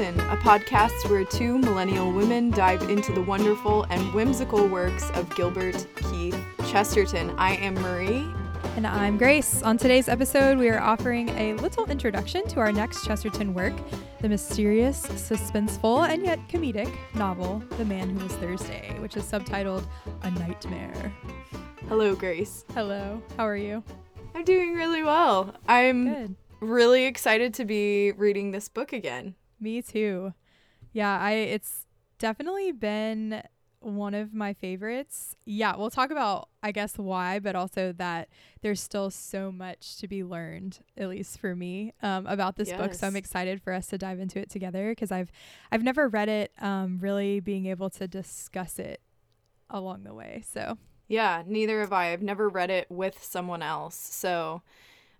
A podcast where two millennial women dive into the wonderful and whimsical works of Gilbert Keith Chesterton. I am Marie. And I'm Grace. On today's episode, we are offering a little introduction to our next Chesterton work, the mysterious, suspenseful, and yet comedic novel, The Man Who Was Thursday, which is subtitled A Nightmare. Hello, Grace. Hello. How are you? I'm doing really well. I'm Good. really excited to be reading this book again. Me too. Yeah, I it's definitely been one of my favorites. Yeah, we'll talk about I guess why, but also that there's still so much to be learned, at least for me, um, about this book. So I'm excited for us to dive into it together because I've I've never read it. Um, really being able to discuss it along the way. So Yeah, neither have I. I've never read it with someone else. So,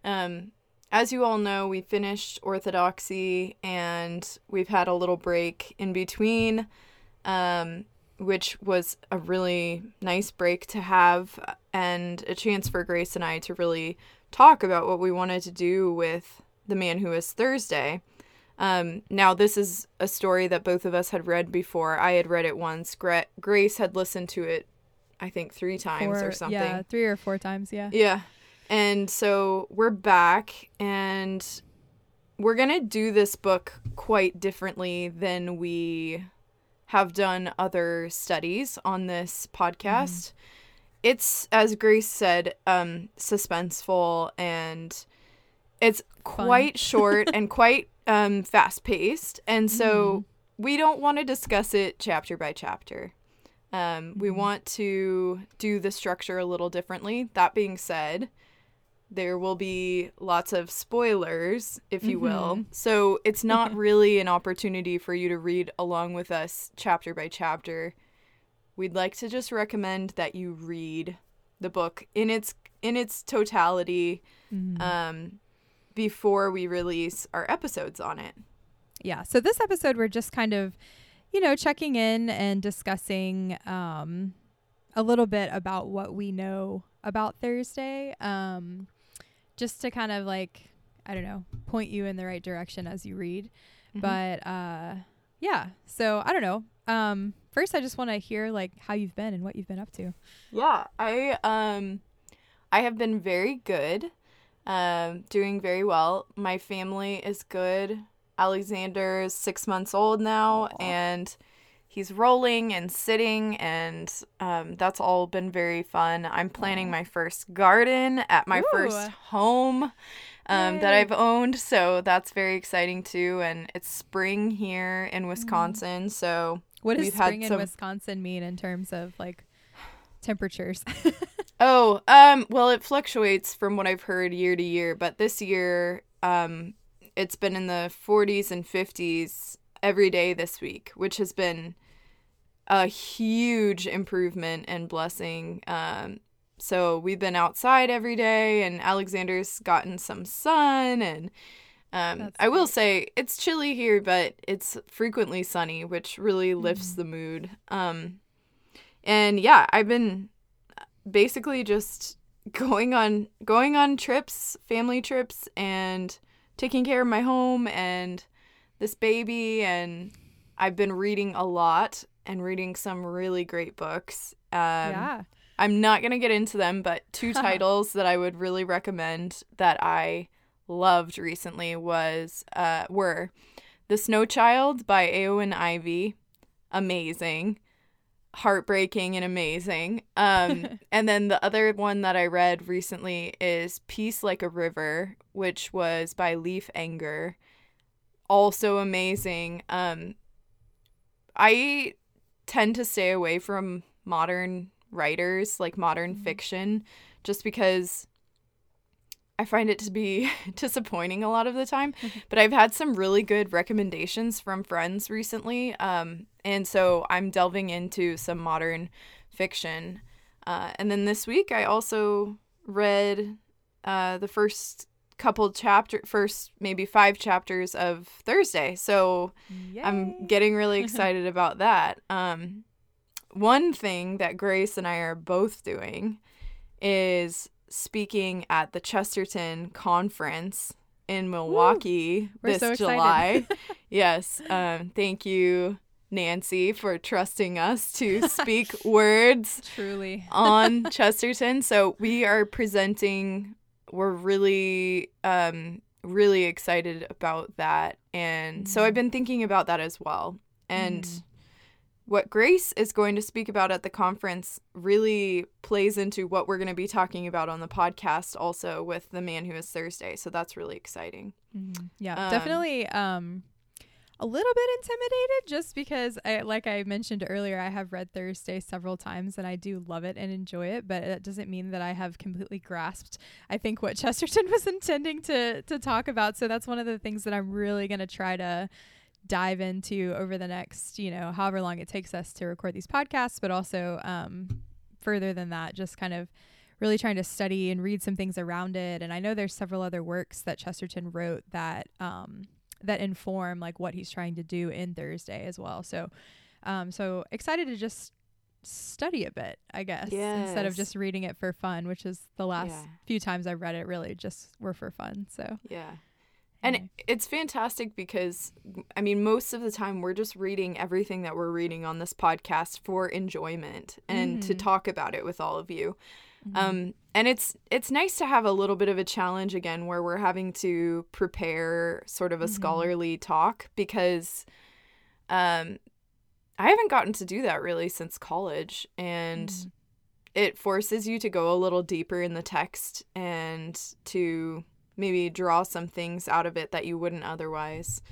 um, as you all know, we finished Orthodoxy and we've had a little break in between, um, which was a really nice break to have and a chance for Grace and I to really talk about what we wanted to do with The Man Who Is Thursday. Um, now, this is a story that both of us had read before. I had read it once. Gra- Grace had listened to it I think three times or something. Yeah, three or four times. Yeah. Yeah. And so we're back and we're going to do this book quite differently than we have done other studies on this podcast. It's as Grace said, um suspenseful and it's Fun. quite short and quite um fast paced. And so we don't want to discuss it chapter by chapter. Um, we want to do the structure a little differently. That being said, there will be lots of spoilers, if you will. So it's not really an opportunity for you to read along with us chapter by chapter. We'd like to just recommend that you read the book in its in its totality Mhm. um, before we release our episodes on it. yeah so this episode we're just kind of you know checking in and discussing um a little bit about what we know about thursday um just to kind of like i don't know point you in the right direction as you read Mhm. but uh yeah so i don't know um first i just want to hear like how you've been and what you've been up to Yeah, I um I have been very good. Um doing very well. My family is good. Alexander is 6 months old now Aw. and he's rolling and sitting and um that's all been very fun. I'm planning my first garden at my first home um, that I've owned, so that's very exciting too and it's spring here in Wisconsin, so what does We've had spring in some- wisconsin mean in terms of like temperatures? Oh, um, well, it fluctuates from what I've heard year to year, but this year, um, it's been in the 40s and 50s every day this week, which has been a huge improvement and blessing. Um, so we've been outside every day, and Alexander's gotten some sun, and um, I will say it's chilly here, but it's frequently sunny, which really lifts the mood. Um, and yeah, I've been basically just going on going on trips, family trips and taking care of my home and this baby and I've been reading a lot and reading some really great books. Um yeah I'm not going to get into them, but two titles that I would really recommend that I loved recently was uh were The Snow Child by Eowyn Ivey. Amazing. Heartbreaking and amazing. Um and then the other one that I read recently is Peace Like a River, which was by Leif Enger. Also amazing. Um I tend to stay away from modern writers, like modern Mhm. fiction, just because I find it to be disappointing a lot of the time. but I've had some really good recommendations from friends recently. Um, and so I'm delving into some modern fiction. Uh, and then this week I also read uh, the first couple chapter first maybe five chapters of Thursday. So I'm getting really excited about that. Um, one thing that Grace and I are both doing is speaking at the Chesterton conference in Milwaukee We're this so. July. yes. Um, thank you, Nancy, for trusting us to speak words Truly. on Chesterton. So we are presenting. We're really, um, really excited about that, and so I've been thinking about that as well. And Mm. what Grace is going to speak about at the conference really plays into what we're going to be talking about on the podcast, also with the man who is Thursday. So that's really exciting. Mhm. Yeah, Um, definitely. Um, a little bit intimidated just because, I, like I mentioned earlier, I have read Thursday several times and I do love it and enjoy it. But that doesn't mean that I have completely grasped. I think what Chesterton was intending to to talk about. So that's one of the things that I'm really going to try to dive into over the next, you know, however long it takes us to record these podcasts, but also um, further than that, just kind of really trying to study and read some things around it. And I know there's several other works that Chesterton wrote that um, that inform like what he's trying to do in Thursday as well. So, um, so excited to just study a bit, I guess, instead of just reading it for fun, which is the last Yeah. few times I've read it really just were for fun. So, Yeah. And it's fantastic because, I mean, most of the time we're just reading everything that we're reading on this podcast for enjoyment and to Mhm. talk about it with all of you. Mhm. Um, and it's it's nice to have a little bit of a challenge again where we're having to prepare sort of a Mhm. scholarly talk because um, I haven't gotten to do that really since college, and Mhm. it forces you to go a little deeper in the text and to maybe draw some things out of it that you wouldn't otherwise.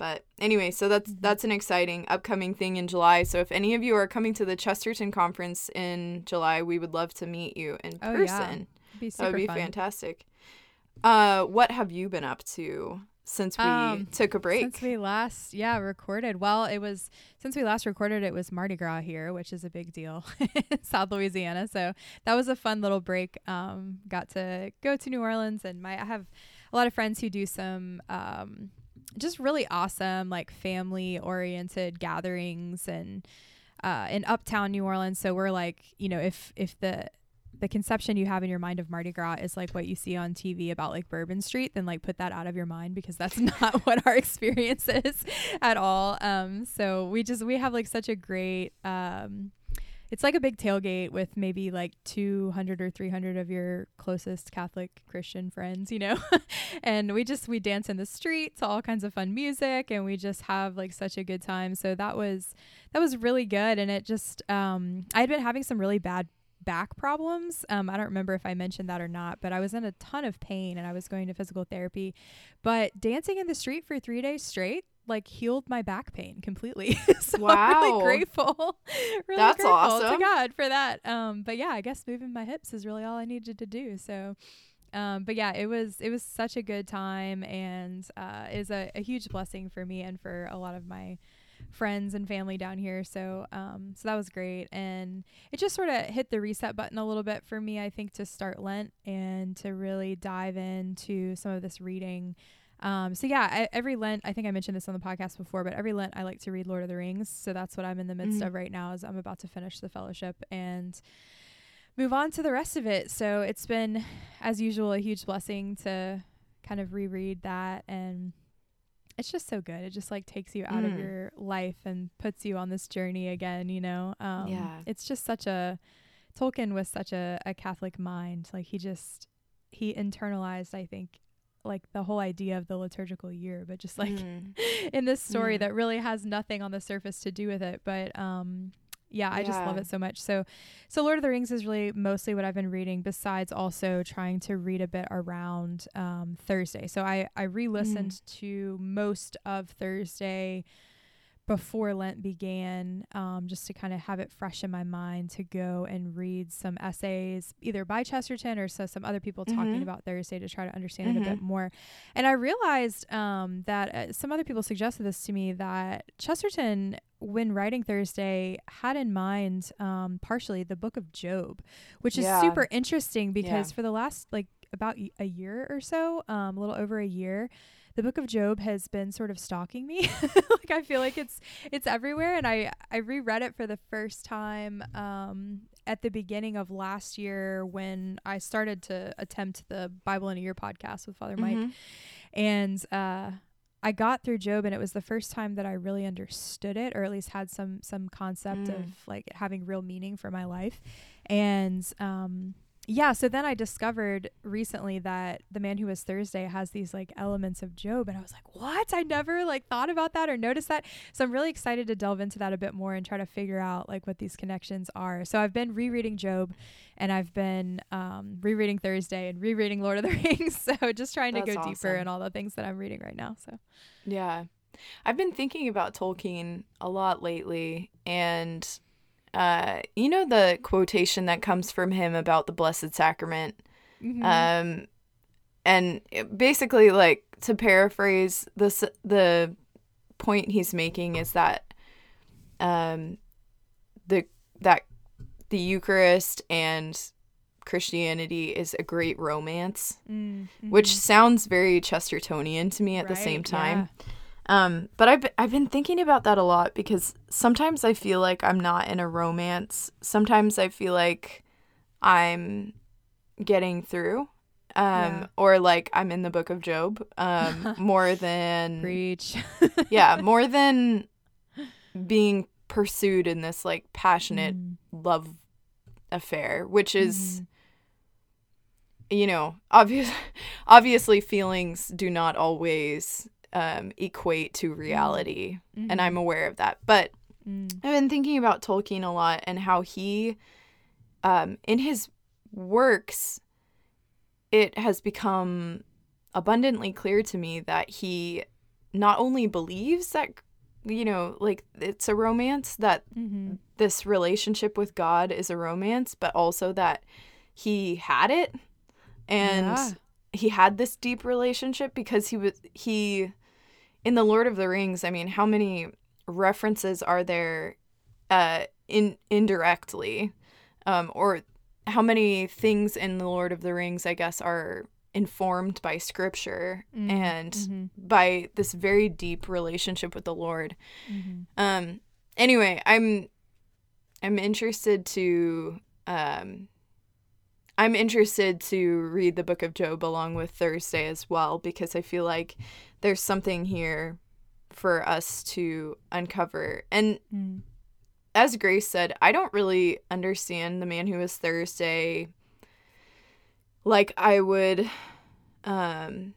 But anyway, so that's Mhm. that's an exciting upcoming thing in July. So if any of you are coming to the Chesterton conference in July, we would love to meet you in Oh, yeah. person. It'd be That would be fun. fantastic. Uh, what have you been up to since we Um, took a break? Since we last, yeah, recorded. Well, it was since we last recorded, it was Mardi Gras here, which is a big deal in South Louisiana. So that was a fun little break. Um, got to go to New Orleans, and my I have a lot of friends who do some um, just really awesome, like family oriented gatherings and uh, in Uptown New Orleans. So we're like, you know, if if the the conception you have in your mind of Mardi Gras is like what you see on TV about like Bourbon Street, then like put that out of your mind because that's not what our experience is at all. Um, so we just we have like such a great um, it's like a big tailgate with maybe like 200 or 300 of your closest Catholic Christian friends, you know. and we just we dance in the street to all kinds of fun music and we just have like such a good time. So that was that was really good and it just um I had been having some really bad back problems. Um, I don't remember if I mentioned that or not, but I was in a ton of pain and I was going to physical therapy. But dancing in the street for three days straight like healed my back pain completely. so I'm really grateful. really That's grateful awesome. to God for that. Um, but yeah, I guess moving my hips is really all I needed to do. So um, but yeah, it was it was such a good time and uh, is a, a huge blessing for me and for a lot of my friends and family down here. So um, so that was great, and it just sort of hit the reset button a little bit for me. I think to start Lent and to really dive into some of this reading. Um, so yeah, I, every Lent, I think I mentioned this on the podcast before, but every Lent I like to read Lord of the Rings. So that's what I'm in the midst Mhm. of right now. Is I'm about to finish the Fellowship and move on to the rest of it. So it's been, as usual, a huge blessing to kind of reread that and it's just so good. It just like takes you out of Mm. your life and puts you on this journey again, you know. Um Yeah. it's just such a Tolkien was such a, a Catholic mind. Like he just he internalized, I think, like the whole idea of the liturgical year, but just like Mm. in this story Mm. that really has nothing on the surface to do with it. But um yeah, I just love it so much. So so Lord of the Rings is really mostly what I've been reading, besides also trying to read a bit around um Thursday. So I, I re listened to most of Thursday before Lent began, um, just to kind of have it fresh in my mind to go and read some essays, either by Chesterton or so some other people talking Mhm. about Thursday to try to understand it a bit Mhm. more. And I realized um, that uh, some other people suggested this to me that Chesterton, when writing Thursday, had in mind um, partially the book of Job, which is Yeah. super interesting because Yeah. for the last like about y- a year or so, um, a little over a year, the book of Job has been sort of stalking me. like I feel like it's it's everywhere and I I reread it for the first time um at the beginning of last year when I started to attempt the Bible in a Year podcast with Father Mike. Mhm. And uh, I got through Job, and it was the first time that I really understood it, or at least had some some concept Mm. of like having real meaning for my life. And um, yeah, so then I discovered recently that the man who was Thursday has these like elements of Job, and I was like, what? I never like thought about that or noticed that. So I'm really excited to delve into that a bit more and try to figure out like what these connections are. So I've been rereading Job, and I've been um, rereading Thursday and rereading Lord of the Rings. So just trying to That's go deeper in all the things that I'm reading right now. So Yeah. I've been thinking about Tolkien a lot lately and uh you know the quotation that comes from him about the blessed sacrament? Mhm. um and basically like to paraphrase this the point he's making is that um the that the eucharist and christianity is a great romance Mm, which sounds very chestertonian to me at the same Right, time um, but I've been, I've been thinking about that a lot because sometimes I feel like I'm not in a romance. Sometimes I feel like I'm getting through, um, Yeah. or like I'm in the Book of Job, um, more than Preach. yeah, more than being pursued in this like passionate Mm, love affair, which is mhm. you know obvious obviously feelings do not always um, equate to reality and Mhm. i'm aware of that but Mm, i've been thinking about tolkien a lot and how he um, in his works it has become abundantly clear to me that he not only believes that you know like it's a romance that mhm. this relationship with God is a romance, but also that he had it and Yeah. he had this deep relationship because he was he in the Lord of the Rings, I mean, how many references are there uh in indirectly um or how many things in the Lord of the Rings I guess are informed by scripture Mm, and mhm, by this very deep relationship with the Lord. mhm. Um anyway, I'm I'm interested to um I'm interested to read the book of Job along with Thursday as well because I feel like there's something here for us to uncover. And Mm, as Grace said, I don't really understand the man who was Thursday like I would um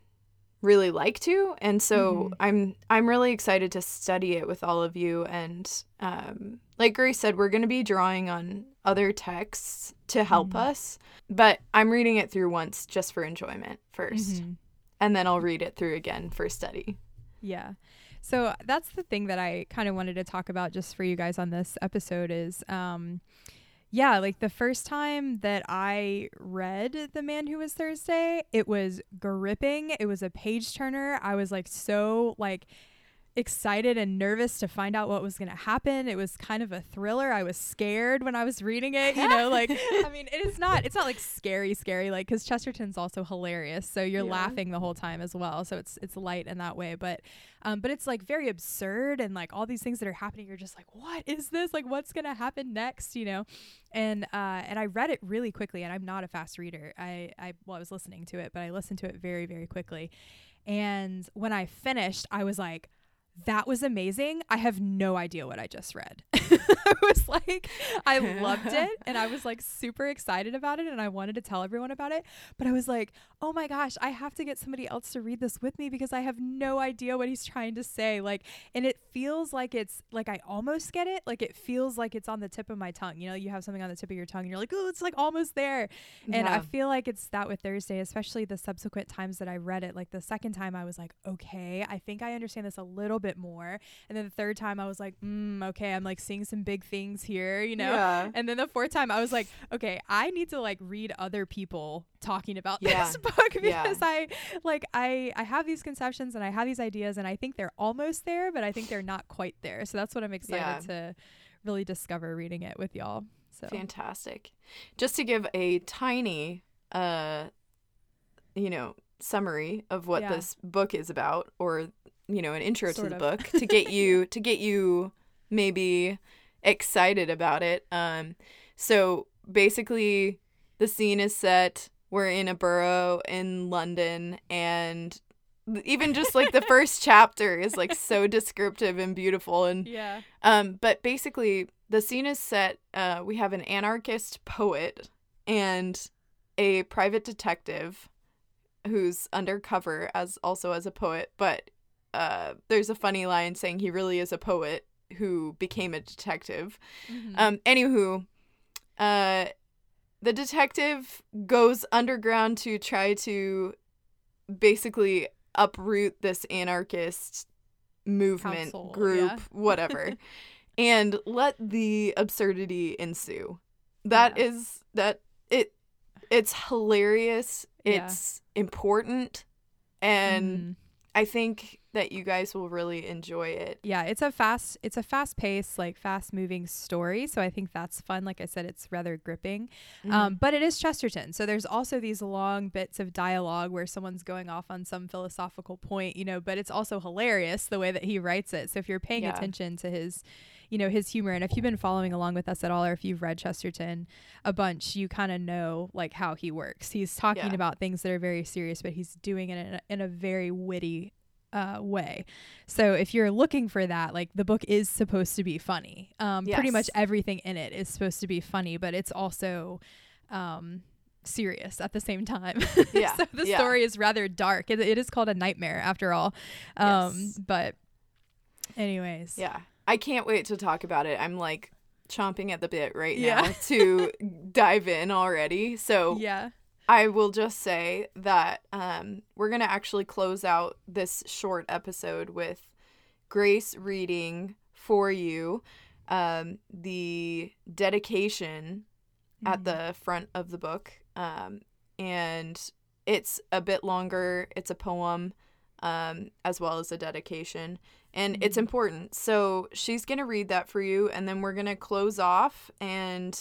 really like to and so Mhm. I'm I'm really excited to study it with all of you and um like Grace said we're going to be drawing on other texts to help Mhm. us but I'm reading it through once just for enjoyment 1st mhm. And then I'll read it through again for study. Yeah. So that's the thing that I kind of wanted to talk about just for you guys on this episode is um yeah, like the first time that I read The Man Who Was Thursday, it was gripping. It was a page turner. I was like so like excited and nervous to find out what was going to happen. It was kind of a thriller. I was scared when I was reading it, you know, like I mean, it is not it's not like scary scary like cuz Chesterton's also hilarious. So you're Yeah. laughing the whole time as well. So it's it's light in that way, but um but it's like very absurd and like all these things that are happening you're just like, "What is this? Like what's going to happen next?" you know? And uh and I read it really quickly and I'm not a fast reader. I I well I was listening to it, but I listened to it very very quickly. And when I finished, I was like, that was amazing. I have no idea what I just read. I was like, I loved it and I was like super excited about it and I wanted to tell everyone about it. But I was like, oh my gosh, I have to get somebody else to read this with me because I have no idea what he's trying to say. Like, and it feels like it's like I almost get it. Like, it feels like it's on the tip of my tongue. You know, you have something on the tip of your tongue and you're like, oh, it's like almost there. And I feel like it's that with Thursday, especially the subsequent times that I read it. Like the second time, I was like, okay, I think I understand this a little bit more. And then the third time, I was like, mm, okay, I'm like seeing some big things here, you know? Yeah. And then the fourth time, I was like, okay, I need to like read other people talking about Yeah. this book because Yeah. I like I I have these conceptions and I have these ideas and I think they're almost there, but I think they're not quite there. So that's what I'm excited to really discover reading it with y'all. So Fantastic. Just to give a tiny uh you know, summary of what Yeah. this book is about or you know, an intro Sort to the of. book to get you to get you maybe excited about it. Um so basically the scene is set we're in a borough in London and even just like the first chapter is like so descriptive and beautiful and Yeah. um but basically the scene is set uh we have an anarchist poet and a private detective who's undercover as also as a poet but uh there's a funny line saying he really is a poet who became a detective Mhm. um anywho uh the detective goes underground to try to basically uproot this anarchist movement Council, group yeah. whatever and let the absurdity ensue That Yeah. is that it it's hilarious Yeah. it's important and Mhm. i think that you guys will really enjoy it yeah it's a fast it's a fast paced like fast moving story so i think that's fun like i said it's rather gripping Mm-hmm. um, but it is chesterton so there's also these long bits of dialogue where someone's going off on some philosophical point you know but it's also hilarious the way that he writes it so if you're paying Yeah. attention to his you know his humor and if you've been following along with us at all or if you've read chesterton a bunch you kind of know like how he works he's talking Yeah. about things that are very serious but he's doing it in a, in a very witty uh, way so if you're looking for that, like the book is supposed to be funny. Um, Pretty much everything in it is supposed to be funny, but it's also um, serious at the same time. Yeah, so the yeah. story is rather dark. It, it is called a nightmare after all. Um, Yes. But anyways. Yeah. I can't wait to talk about it. I'm like chomping at the bit right Yeah. now to dive in already. So Yeah. I will just say that um, we're going to actually close out this short episode with Grace reading for you um, the dedication at Mhm. the front of the book. Um, and it's a bit longer, it's a poem um, as well as a dedication. And it's Mhm. important. So she's going to read that for you, and then we're going to close off and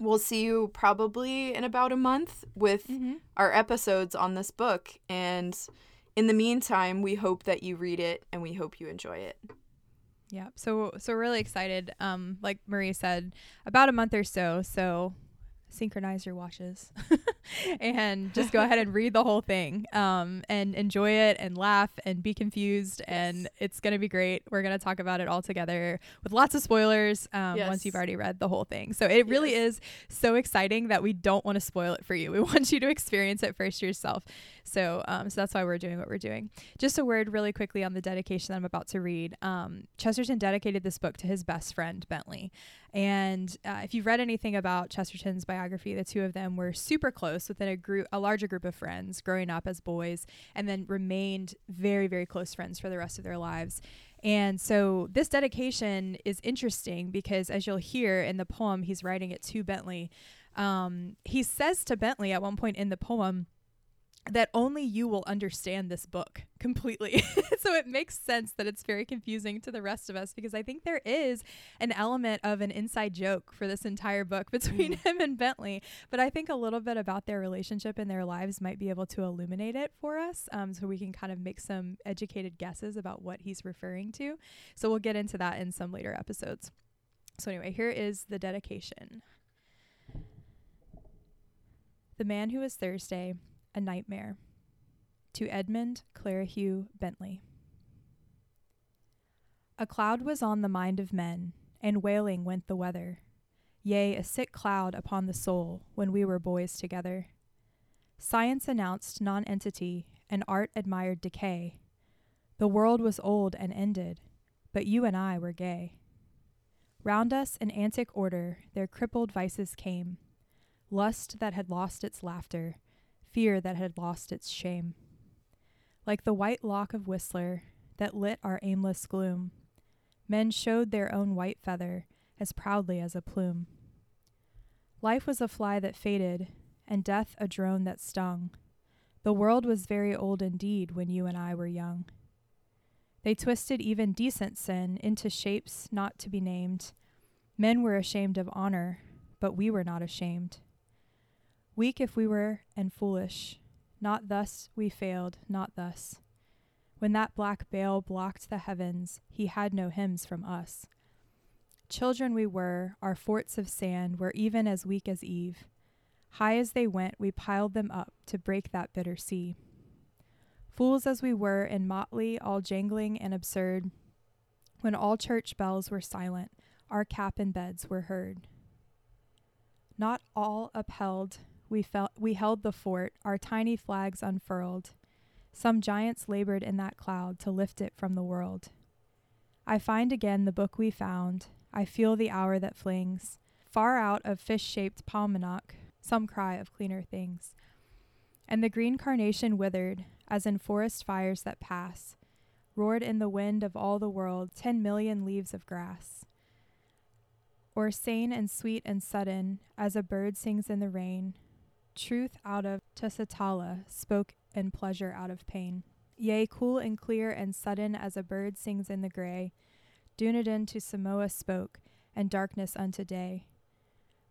we'll see you probably in about a month with Mhm. our episodes on this book. And in the meantime, we hope that you read it and we hope you enjoy it. Yeah. So so really excited. Um, like Marie said, about a month or so. So synchronize your watches and just go ahead and read the whole thing um, and enjoy it and laugh and be confused. And it's going to be great. We're going to talk about it all together with lots of spoilers um, once you've already read the whole thing. So it really Yes. is so exciting that we don't want to spoil it for you. We want you to experience it first yourself so um, so that's why we're doing what we're doing just a word really quickly on the dedication that i'm about to read um, chesterton dedicated this book to his best friend bentley and uh, if you've read anything about Chesterton's biography, the two of them were super close within a group, a larger group of friends, growing up as boys, and then remained very, very close friends for the rest of their lives. And so this dedication is interesting because, as you'll hear in the poem, he's writing it to Bentley. Um, he says to Bentley at one point in the poem that only you will understand this book completely. so it makes sense that it's very confusing to the rest of us because I think there is an element of an inside joke for this entire book between Mm. him and Bentley. But I think a little bit about their relationship and their lives might be able to illuminate it for us um, so we can kind of make some educated guesses about what he's referring to. So we'll get into that in some later episodes. So, anyway, here is the dedication. The Man Who Was Thursday, A Nightmare. To Edmund Clerihew Bentley. A cloud was on the mind of men, and wailing went the weather. Yea, a sick cloud upon the soul, when we were boys together. Science announced nonentity, and art admired decay. The world was old and ended, but you and I were gay. Round us in antic order, their crippled vices came lust that had lost its laughter, fear that had lost its shame. Like the white lock of Whistler that lit our aimless gloom, men showed their own white feather as proudly as a plume. Life was a fly that faded, and death a drone that stung. The world was very old indeed when you and I were young. They twisted even decent sin into shapes not to be named. Men were ashamed of honor, but we were not ashamed. Weak if we were, and foolish. Not thus we failed, not thus. When that black veil blocked the heavens, he had no hymns from us. Children we were, our forts of sand were even as weak as Eve. High as they went, we piled them up to break that bitter sea. Fools as we were in motley, all jangling and absurd, when all church bells were silent, our cap and beds were heard. Not all upheld, we, felt, we held the fort, our tiny flags unfurled. Some giants labored in that cloud to lift it from the world. I find again the book we found, I feel the hour that flings, far out of fish shaped Paumanok, some cry of cleaner things. And the green carnation withered, as in forest fires that pass, roared in the wind of all the world ten million leaves of grass. Or sane and sweet and sudden, as a bird sings in the rain, truth out of Tusitala spoke and pleasure out of pain. Yea, cool and clear and sudden as a bird sings in the gray, Dunedin to Samoa spoke, and darkness unto day.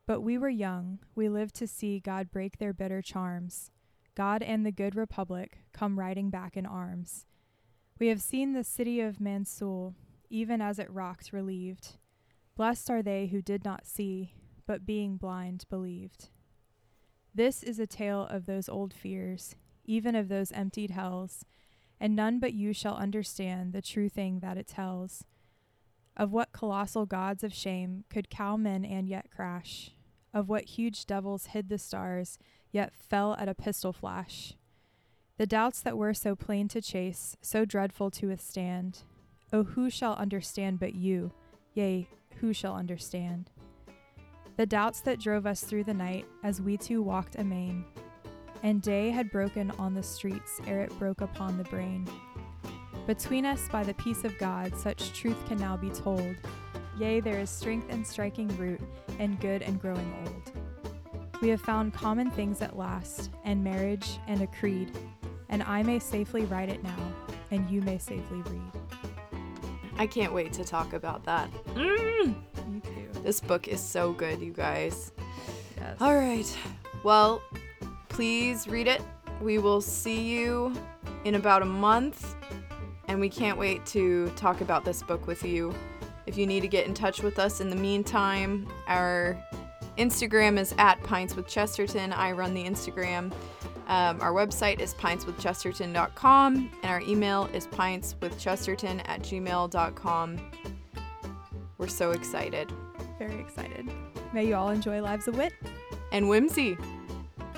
But we were young, we lived to see God break their bitter charms, God and the good republic come riding back in arms. We have seen the city of Mansoul, even as it rocked relieved. Blessed are they who did not see, but being blind believed. This is a tale of those old fears, even of those emptied hells, and none but you shall understand the true thing that it tells. Of what colossal gods of shame could cow men and yet crash, of what huge devils hid the stars, yet fell at a pistol flash. The doubts that were so plain to chase, so dreadful to withstand. Oh, who shall understand but you? Yea, who shall understand? The doubts that drove us through the night as we two walked amain, and day had broken on the streets ere it broke upon the brain. Between us, by the peace of God, such truth can now be told. Yea, there is strength and striking root, and good and growing old. We have found common things at last, and marriage, and a creed, and I may safely write it now, and you may safely read. I can't wait to talk about that. Mm. This book is so good, you guys. Yes. All right. Well, please read it. We will see you in about a month, and we can't wait to talk about this book with you. If you need to get in touch with us in the meantime, our Instagram is at Pints with Chesterton. I run the Instagram. Um, our website is pintswithchesterton.com, and our email is pintswithchesterton at gmail.com. We're so excited. Very excited. May you all enjoy Lives of Wit. And whimsy.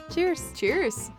Cheers. Cheers.